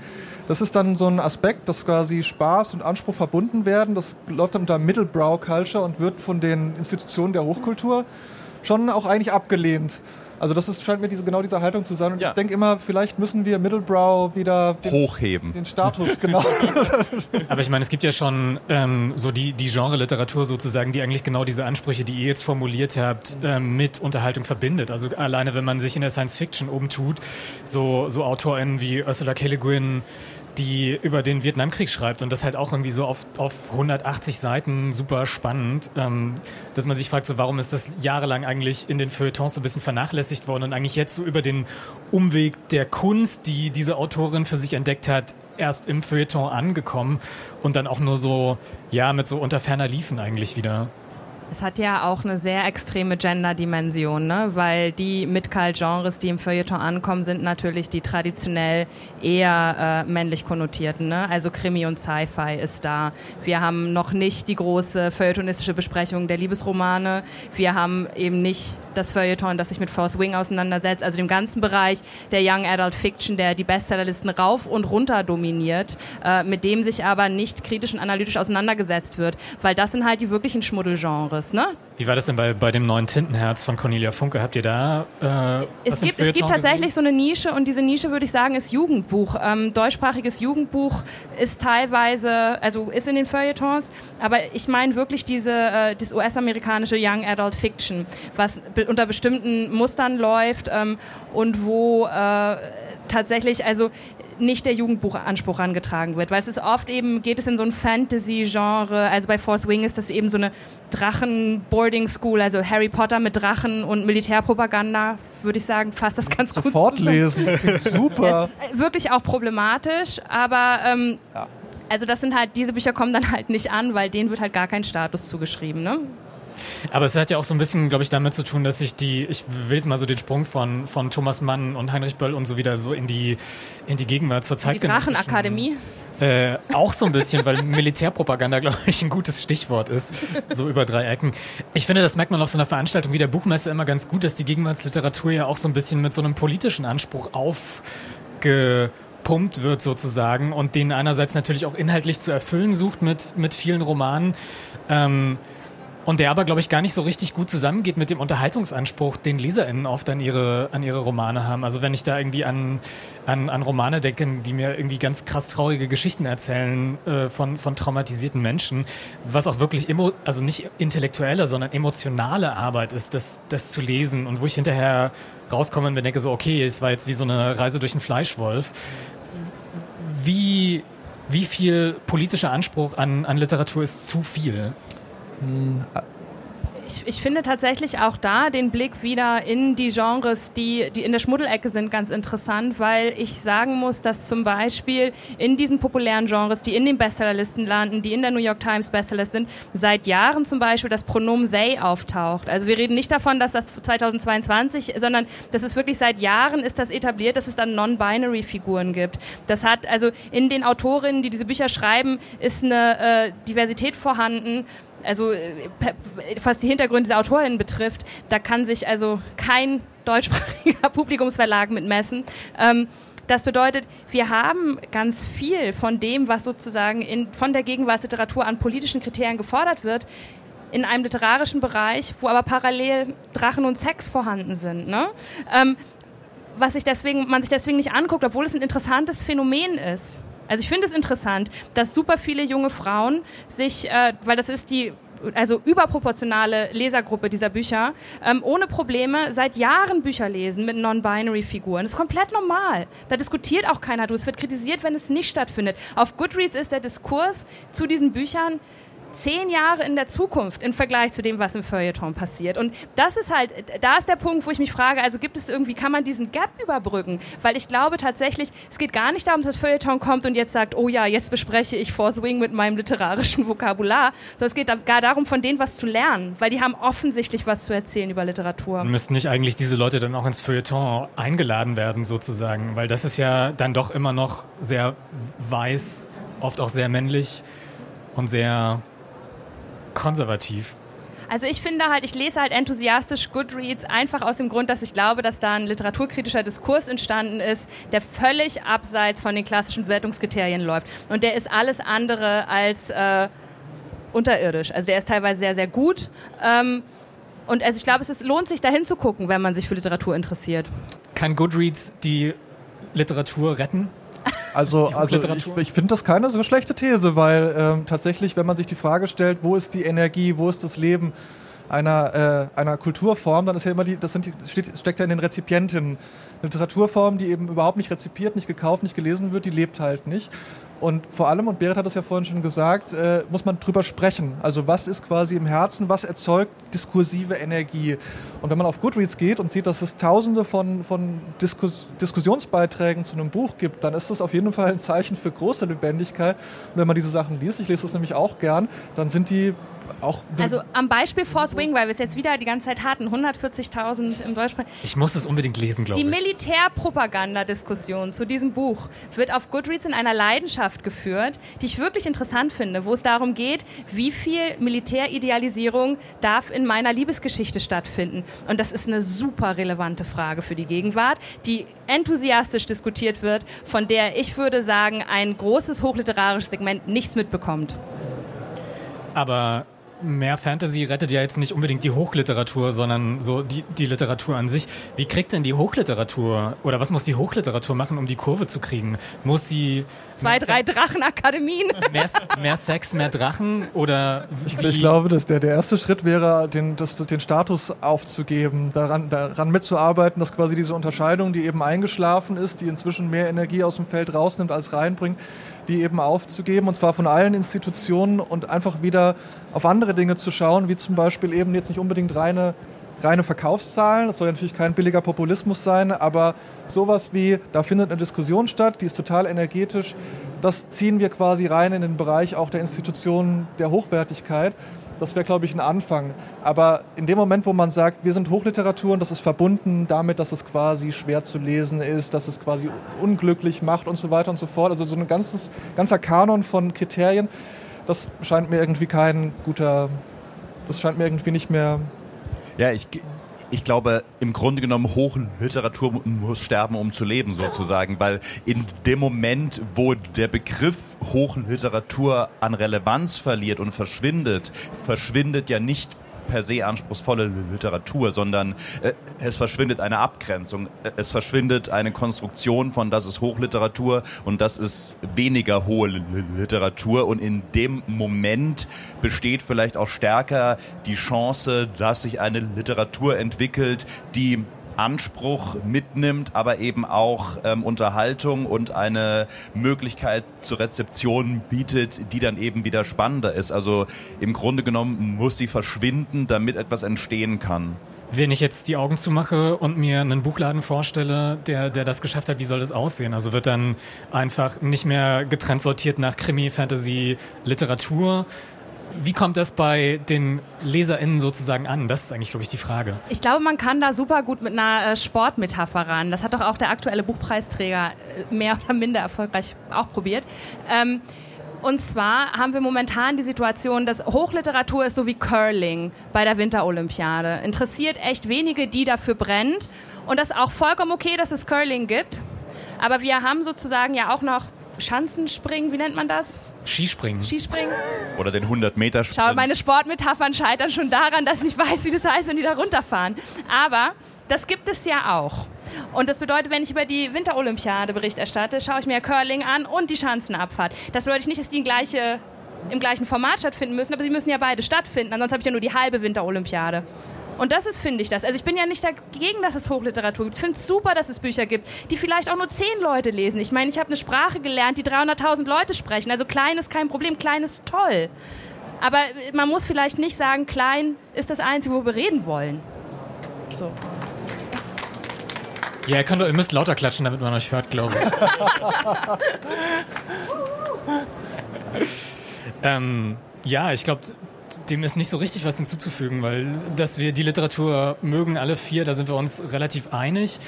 das ist dann so ein Aspekt, dass quasi Spaß und Anspruch verbunden werden. Das läuft dann unter Middlebrow Culture und wird von den Institutionen der Hochkultur schon auch eigentlich abgelehnt. Also das ist, scheint mir diese, genau diese Haltung zu sein. Und ja. ich denke immer, vielleicht müssen wir Middlebrow wieder den, hochheben. Den Status, genau. Aber ich meine, es gibt ja schon ähm, so die, die Genre-Literatur sozusagen, die eigentlich genau diese Ansprüche, die ihr jetzt formuliert habt, ähm, mit Unterhaltung verbindet. Also alleine, wenn man sich in der Science Fiction oben tut, so, so AutorInnen wie Ursula K. Le Guin, die über den Vietnamkrieg schreibt und das halt auch irgendwie so auf, auf 180 Seiten super spannend, ähm, dass man sich fragt, so warum ist das jahrelang eigentlich in den Feuilletons so ein bisschen vernachlässigt worden und eigentlich jetzt so über den Umweg der Kunst, die diese Autorin für sich entdeckt hat, erst im Feuilleton angekommen und dann auch nur so, ja, mit so unter ferner Liefen eigentlich wieder. Es hat ja auch eine sehr extreme Gender-Dimension, ne? weil die Mid-Cult-Genres, die im Feuilleton ankommen, sind natürlich die traditionell eher äh, männlich konnotierten. Ne? Also Krimi und Sci-Fi ist da. Wir haben noch nicht die große feuilletonistische Besprechung der Liebesromane. Wir haben eben nicht das Feuilleton, das sich mit Fourth Wing auseinandersetzt, also dem ganzen Bereich der Young Adult Fiction, der die Bestsellerlisten rauf und runter dominiert, äh, mit dem sich aber nicht kritisch und analytisch auseinandergesetzt wird, weil das sind halt die wirklichen Schmuddelgenres anderes, ne? Wie war das denn bei, bei dem neuen Tintenherz von Cornelia Funke? Habt ihr da äh, es, gibt, es gibt tatsächlich gesehen? so eine Nische und diese Nische würde ich sagen ist Jugendbuch. Ähm, deutschsprachiges Jugendbuch ist teilweise, also ist in den Feuilletons, aber ich meine wirklich diese äh, das US-amerikanische Young Adult Fiction, was be unter bestimmten Mustern läuft ähm, und wo äh, tatsächlich, also nicht der Jugendbuchanspruch angetragen wird, weil es ist oft eben, geht es in so ein Fantasy-Genre, also bei Fourth Wing ist das eben so eine Drachen-Boarding-School, also Harry Potter mit Drachen und Militärpropaganda, würde ich sagen, fasst das ganz gut Sofort lesen, super. Es ist wirklich auch problematisch, aber ähm, ja. also das sind halt, diese Bücher kommen dann halt nicht an, weil denen wird halt gar kein Status zugeschrieben, ne? Aber es hat ja auch so ein bisschen, glaube ich, damit zu tun, dass sich die, ich will jetzt mal so den Sprung von, von Thomas Mann und Heinrich Böll und so wieder so in die, in die Gegenwart zur Zeit. Die Drachenakademie. Äh, auch so ein bisschen, weil Militärpropaganda, glaube ich, ein gutes Stichwort ist, so über drei Ecken. Ich finde, das merkt man auf so einer Veranstaltung wie der Buchmesse immer ganz gut, dass die Gegenwartsliteratur ja auch so ein bisschen mit so einem politischen Anspruch aufgepumpt wird sozusagen und den einerseits natürlich auch inhaltlich zu erfüllen sucht mit, mit vielen Romanen. Ähm, und der aber, glaube ich, gar nicht so richtig gut zusammengeht mit dem Unterhaltungsanspruch, den LeserInnen oft an ihre, an ihre Romane haben. Also wenn ich da irgendwie an, an, an Romane denke, die mir irgendwie ganz krass traurige Geschichten erzählen äh, von, von traumatisierten Menschen, was auch wirklich, emo, also nicht intellektuelle, sondern emotionale Arbeit ist, das, das zu lesen und wo ich hinterher rauskomme und mir denke so, okay, es war jetzt wie so eine Reise durch einen Fleischwolf. Wie, wie viel politischer Anspruch an, an Literatur ist zu viel? Ich, ich, finde tatsächlich auch da den Blick wieder in die Genres, die, die in der Schmuddelecke sind, ganz interessant, weil ich sagen muss, dass zum Beispiel in diesen populären Genres, die in den Bestsellerlisten landen, die in der New York Times Bestsellers sind, seit Jahren zum Beispiel das Pronomen they auftaucht. Also wir reden nicht davon, dass das 2022, sondern das ist wirklich seit Jahren ist das etabliert, dass es dann non-binary Figuren gibt. Das hat also in den Autorinnen, die diese Bücher schreiben, ist eine äh, Diversität vorhanden also äh, was die Hintergründe dieser Autorinnen betrifft, da kann sich also kein deutschsprachiger Publikumsverlag mit messen. Ähm, das bedeutet, wir haben ganz viel von dem, was sozusagen in, von der Gegenwartsliteratur an politischen Kriterien gefordert wird, in einem literarischen Bereich, wo aber parallel Drachen und Sex vorhanden sind. Ne? Ähm, was sich deswegen, man sich deswegen nicht anguckt, obwohl es ein interessantes Phänomen ist. Also ich finde es interessant, dass super viele junge Frauen sich, äh, weil das ist die also überproportionale Lesergruppe dieser Bücher, ähm, ohne Probleme seit Jahren Bücher lesen mit Non-Binary-Figuren. Das ist komplett normal. Da diskutiert auch keiner. Du, es wird kritisiert, wenn es nicht stattfindet. Auf Goodreads ist der Diskurs zu diesen Büchern zehn Jahre in der Zukunft im Vergleich zu dem, was im Feuilleton passiert. Und das ist halt, da ist der Punkt, wo ich mich frage, also gibt es irgendwie, kann man diesen Gap überbrücken? Weil ich glaube tatsächlich, es geht gar nicht darum, dass das Feuilleton kommt und jetzt sagt, oh ja, jetzt bespreche ich Fourth Wing mit meinem literarischen Vokabular, sondern es geht gar darum, von denen was zu lernen, weil die haben offensichtlich was zu erzählen über Literatur. Müssten nicht eigentlich diese Leute dann auch ins Feuilleton eingeladen werden, sozusagen? Weil das ist ja dann doch immer noch sehr weiß, oft auch sehr männlich und sehr konservativ. Also ich finde halt, ich lese halt enthusiastisch Goodreads einfach aus dem Grund, dass ich glaube, dass da ein literaturkritischer Diskurs entstanden ist, der völlig abseits von den klassischen Wertungskriterien läuft. Und der ist alles andere als äh, unterirdisch. Also der ist teilweise sehr, sehr gut. Ähm, und also ich glaube, es ist, lohnt sich da hinzugucken, wenn man sich für Literatur interessiert. Kann Goodreads die Literatur retten? Also, also ich, ich finde das keine so schlechte These, weil ähm, tatsächlich, wenn man sich die Frage stellt, wo ist die Energie, wo ist das Leben einer, äh, einer Kulturform, dann ist ja immer die, das sind die, steht, steckt ja in den Rezipientinnen. Literaturform, die eben überhaupt nicht rezipiert, nicht gekauft, nicht gelesen wird, die lebt halt nicht. Und vor allem, und Berit hat es ja vorhin schon gesagt, äh, muss man drüber sprechen. Also was ist quasi im Herzen, was erzeugt diskursive Energie? Und wenn man auf Goodreads geht und sieht, dass es tausende von, von Diskus Diskussionsbeiträgen zu einem Buch gibt, dann ist das auf jeden Fall ein Zeichen für große Lebendigkeit. Und wenn man diese Sachen liest, ich lese das nämlich auch gern, dann sind die auch. Also am Beispiel Fourth Wing, weil wir es jetzt wieder die ganze Zeit hatten, 140.000 im Deutschsprach. Ich muss es unbedingt lesen, glaube Die ich. Militärpropagandadiskussion zu diesem Buch wird auf Goodreads in einer Leidenschaft geführt, die ich wirklich interessant finde, wo es darum geht, wie viel Militäridealisierung darf in meiner Liebesgeschichte stattfinden. Und das ist eine super relevante Frage für die Gegenwart, die enthusiastisch diskutiert wird, von der ich würde sagen, ein großes hochliterarisches Segment nichts mitbekommt. Aber mehr Fantasy rettet ja jetzt nicht unbedingt die Hochliteratur, sondern so die, die Literatur an sich. Wie kriegt denn die Hochliteratur oder was muss die Hochliteratur machen, um die Kurve zu kriegen? Muss sie Zwei, drei Drachenakademien. mehr, mehr Sex, mehr Drachen oder wie? Ich glaube, dass der, der erste Schritt wäre, den, das, den Status aufzugeben, daran, daran mitzuarbeiten, dass quasi diese Unterscheidung, die eben eingeschlafen ist, die inzwischen mehr Energie aus dem Feld rausnimmt als reinbringt, die eben aufzugeben und zwar von allen Institutionen und einfach wieder auf andere Dinge zu schauen, wie zum Beispiel eben jetzt nicht unbedingt reine, reine Verkaufszahlen, das soll natürlich kein billiger Populismus sein, aber sowas wie, da findet eine Diskussion statt, die ist total energetisch, das ziehen wir quasi rein in den Bereich auch der Institutionen der Hochwertigkeit. Das wäre, glaube ich, ein Anfang. Aber in dem Moment, wo man sagt, wir sind Hochliteratur und das ist verbunden damit, dass es quasi schwer zu lesen ist, dass es quasi unglücklich macht und so weiter und so fort, also so ein ganzes, ganzer Kanon von Kriterien, das scheint mir irgendwie kein guter, das scheint mir irgendwie nicht mehr Ja, ich, ich glaube, im Grunde genommen, Hochliteratur muss sterben, um zu leben, sozusagen, weil in dem Moment, wo der Begriff Hochliteratur an Relevanz verliert und verschwindet, verschwindet ja nicht per se anspruchsvolle Literatur, sondern äh, es verschwindet eine Abgrenzung, äh, es verschwindet eine Konstruktion von das ist Hochliteratur und das ist weniger hohe Literatur. Und in dem Moment besteht vielleicht auch stärker die Chance, dass sich eine Literatur entwickelt, die Anspruch mitnimmt, aber eben auch ähm, Unterhaltung und eine Möglichkeit zur Rezeption bietet, die dann eben wieder spannender ist. Also im Grunde genommen muss sie verschwinden, damit etwas entstehen kann. Wenn ich jetzt die Augen zumache und mir einen Buchladen vorstelle, der, der das geschafft hat, wie soll das aussehen? Also wird dann einfach nicht mehr getrennt sortiert nach Krimi, Fantasy, Literatur, wie kommt das bei den LeserInnen sozusagen an? Das ist eigentlich, glaube ich, die Frage. Ich glaube, man kann da super gut mit einer äh, Sportmetapher ran. Das hat doch auch der aktuelle Buchpreisträger äh, mehr oder minder erfolgreich auch probiert. Ähm, und zwar haben wir momentan die Situation, dass Hochliteratur ist so wie Curling bei der Winterolympiade. Interessiert echt wenige, die dafür brennt. Und das ist auch vollkommen okay, dass es Curling gibt. Aber wir haben sozusagen ja auch noch Schanzenspringen, wie nennt man das? Skispringen. Skispringen. Oder den 100 Meter Sprint. Schau, meine Sportmetaphern scheitern schon daran, dass ich nicht weiß, wie das heißt, wenn die da runterfahren. Aber das gibt es ja auch. Und das bedeutet, wenn ich über die Winterolympiade Bericht erstatte, schaue ich mir Curling an und die Schanzenabfahrt. Das bedeutet nicht, dass die gleiche, im gleichen Format stattfinden müssen, aber sie müssen ja beide stattfinden. Ansonsten habe ich ja nur die halbe Winterolympiade. Und das ist, finde ich, das. Also ich bin ja nicht dagegen, dass es Hochliteratur gibt. Ich finde es super, dass es Bücher gibt, die vielleicht auch nur zehn Leute lesen. Ich meine, ich habe eine Sprache gelernt, die 300.000 Leute sprechen. Also klein ist kein Problem, klein ist toll. Aber man muss vielleicht nicht sagen, klein ist das Einzige, wo wir reden wollen. So. Ja, ihr, könnt, ihr müsst lauter klatschen, damit man euch hört, glaube ich. ähm, ja, ich glaube, dem ist nicht so richtig was hinzuzufügen, weil dass wir die Literatur mögen, alle vier, da sind wir uns relativ einig.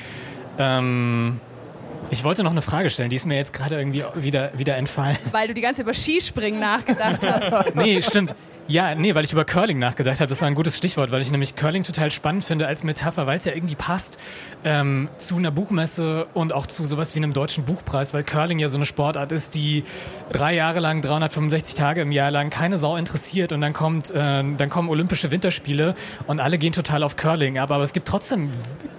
Ähm, ich wollte noch eine Frage stellen, die ist mir jetzt gerade irgendwie wieder, wieder entfallen. Weil du die ganze Zeit über Skispringen nachgedacht hast. nee, stimmt. Ja, nee, weil ich über Curling nachgedacht habe. Das war ein gutes Stichwort, weil ich nämlich Curling total spannend finde als Metapher, weil es ja irgendwie passt ähm, zu einer Buchmesse und auch zu sowas wie einem deutschen Buchpreis, weil Curling ja so eine Sportart ist, die drei Jahre lang, 365 Tage im Jahr lang keine Sau interessiert und dann kommt, äh, dann kommen Olympische Winterspiele und alle gehen total auf Curling. Aber, aber es gibt trotzdem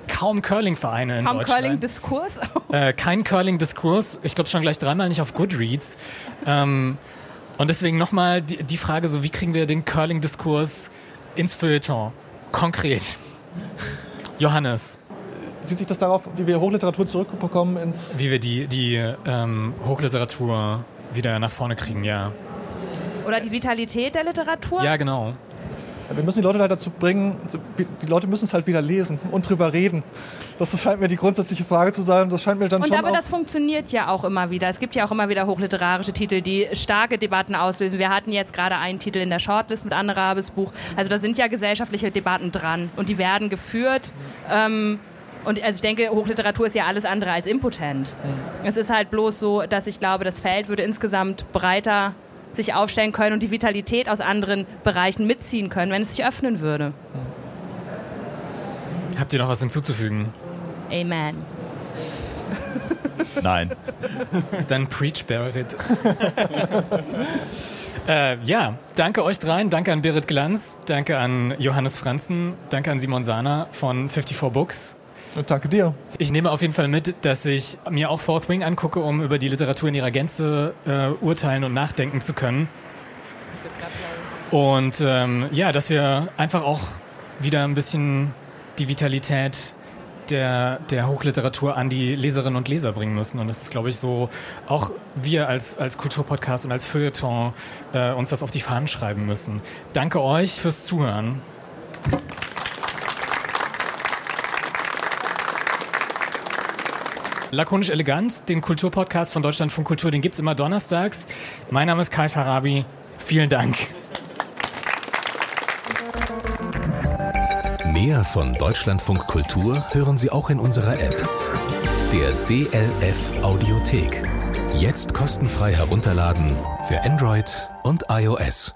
kaum Curling-Vereine in kaum Deutschland. Curling-Diskurs? äh, kein Curling-Diskurs. Ich glaube schon gleich dreimal nicht auf Goodreads. Ähm, und deswegen nochmal die, die Frage, so wie kriegen wir den Curling-Diskurs ins Feuilleton? Konkret. Johannes. Sieht sich das darauf, wie wir Hochliteratur zurückbekommen ins... Wie wir die, die ähm, Hochliteratur wieder nach vorne kriegen, ja. Oder die Vitalität der Literatur? Ja, genau. Wir müssen die Leute halt dazu bringen, die Leute müssen es halt wieder lesen und drüber reden. Das scheint mir die grundsätzliche Frage zu sein. Das scheint mir dann und schon aber das funktioniert ja auch immer wieder. Es gibt ja auch immer wieder hochliterarische Titel, die starke Debatten auslösen. Wir hatten jetzt gerade einen Titel in der Shortlist mit Anne Rabes Buch. Also da sind ja gesellschaftliche Debatten dran und die werden geführt. Ähm, und also ich denke, Hochliteratur ist ja alles andere als impotent. Mhm. Es ist halt bloß so, dass ich glaube, das Feld würde insgesamt breiter sich aufstellen können und die Vitalität aus anderen Bereichen mitziehen können, wenn es sich öffnen würde. Habt ihr noch was hinzuzufügen? Amen. Nein. Dann preach, Berit. äh, ja, danke euch dreien. Danke an Berit Glanz. Danke an Johannes Franzen. Danke an Simon Sana von 54 Books. Danke dir. Ich nehme auf jeden Fall mit, dass ich mir auch Fourth Wing angucke, um über die Literatur in ihrer Gänze äh, urteilen und nachdenken zu können. Und ähm, ja, dass wir einfach auch wieder ein bisschen die Vitalität der, der Hochliteratur an die Leserinnen und Leser bringen müssen. Und das ist, glaube ich, so, auch wir als, als Kulturpodcast und als Feuilleton äh, uns das auf die Fahnen schreiben müssen. Danke euch fürs Zuhören. Lakonisch Elegant, den Kulturpodcast von Deutschlandfunk Kultur, den gibt es immer donnerstags. Mein Name ist Kai Harabi. Vielen Dank. Mehr von Deutschlandfunk Kultur hören Sie auch in unserer App. Der DLF Audiothek. Jetzt kostenfrei herunterladen für Android und iOS.